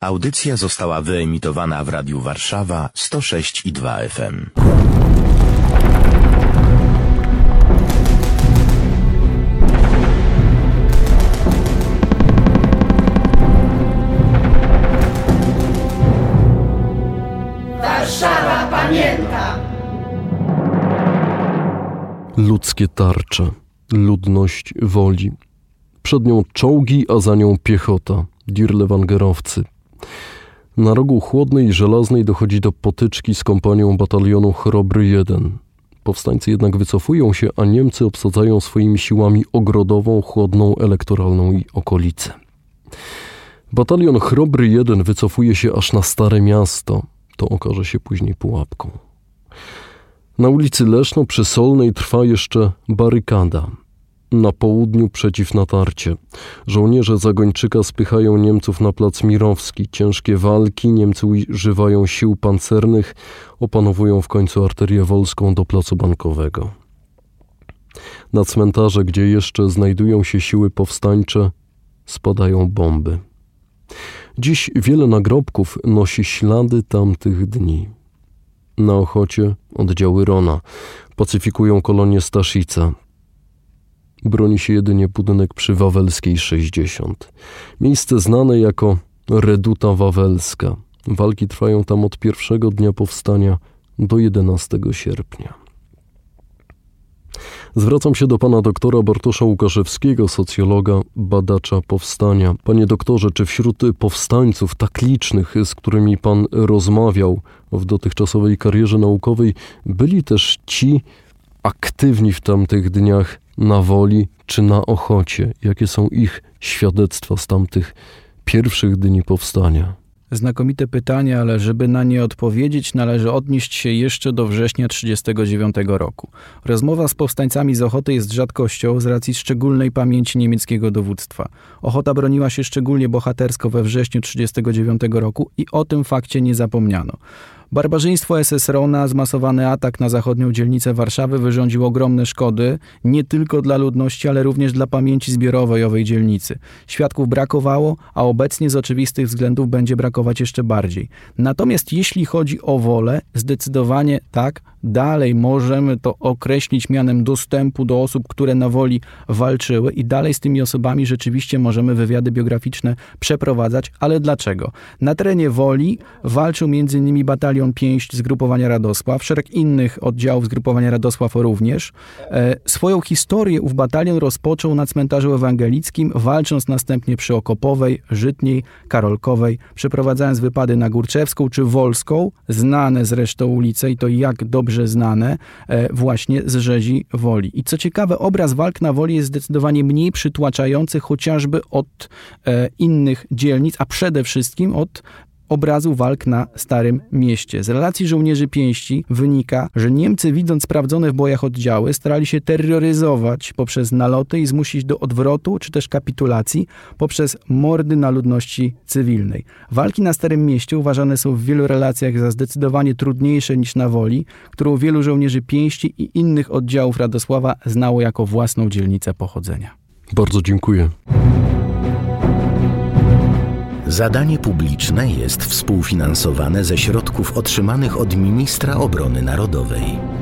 Audycja została wyemitowana w Radiu Warszawa 106 i 2 FM. Warszawa pamięta! Ludzkie tarcze, ludność woli. Przed nią czołgi, a za nią piechota, dirlewangerowcy. Na rogu chłodnej i żelaznej dochodzi do potyczki z kompanią batalionu Chrobry 1. Powstańcy jednak wycofują się, a Niemcy obsadzają swoimi siłami ogrodową, chłodną, elektoralną i okolice. Batalion Chrobry 1 wycofuje się aż na Stare Miasto. To okaże się później pułapką. Na ulicy Leszno przy Solnej trwa jeszcze barykada. Na południu przeciw natarcie. Żołnierze Zagończyka spychają Niemców na plac Mirowski. Ciężkie walki, Niemcy używają sił pancernych, opanowują w końcu arterię wolską do placu bankowego. Na cmentarze, gdzie jeszcze znajdują się siły powstańcze, spadają bomby. Dziś wiele nagrobków nosi ślady tamtych dni. Na Ochocie oddziały Rona pacyfikują kolonię Staszica. Broni się jedynie budynek przy Wawelskiej 60. Miejsce znane jako Reduta Wawelska. Walki trwają tam od pierwszego dnia powstania do 11 sierpnia. Zwracam się do pana doktora Bartosza Łukaszewskiego, socjologa, badacza powstania. Panie doktorze, czy wśród powstańców tak licznych, z którymi pan rozmawiał w dotychczasowej karierze naukowej, byli też ci aktywni w tamtych dniach na woli czy na ochocie? Jakie są ich świadectwa z tamtych pierwszych dni powstania? Znakomite pytanie, ale żeby na nie odpowiedzieć, należy odnieść się jeszcze do września 1939 roku. Rozmowa z powstańcami z Ochoty jest rzadkością z racji szczególnej pamięci niemieckiego dowództwa. Ochota broniła się szczególnie bohatersko we wrześniu 1939 roku i o tym fakcie nie zapomniano. Barbarzyństwo SS Rona, zmasowany atak na zachodnią dzielnicę Warszawy wyrządził ogromne szkody, nie tylko dla ludności, ale również dla pamięci zbiorowej owej dzielnicy. Świadków brakowało, a obecnie z oczywistych względów będzie brakować jeszcze bardziej. Natomiast jeśli chodzi o wolę, zdecydowanie tak, dalej możemy to określić mianem dostępu do osób, które na woli walczyły i dalej z tymi osobami rzeczywiście możemy wywiady biograficzne przeprowadzać, ale dlaczego? Na terenie woli walczył m.in. batalion Pięść zgrupowania Radosław, szereg innych oddziałów zgrupowania Radosław również. E, swoją historię ów batalion rozpoczął na cmentarzu ewangelickim, walcząc następnie przy Okopowej, Żytniej, Karolkowej, przeprowadzając wypady na Górczewską czy Wolską, znane zresztą ulice i to jak dobrze znane e, właśnie z rzezi Woli. I co ciekawe, obraz walk na Woli jest zdecydowanie mniej przytłaczający chociażby od e, innych dzielnic, a przede wszystkim od obrazu walk na Starym Mieście. Z relacji żołnierzy pięści wynika, że Niemcy, widząc sprawdzone w bojach oddziały, starali się terroryzować poprzez naloty i zmusić do odwrotu czy też kapitulacji poprzez mordy na ludności cywilnej. Walki na Starym Mieście uważane są w wielu relacjach za zdecydowanie trudniejsze niż na Woli, którą wielu żołnierzy pięści i innych oddziałów Radosława znało jako własną dzielnicę pochodzenia. Bardzo dziękuję. Zadanie publiczne jest współfinansowane ze środków otrzymanych od Ministra Obrony Narodowej.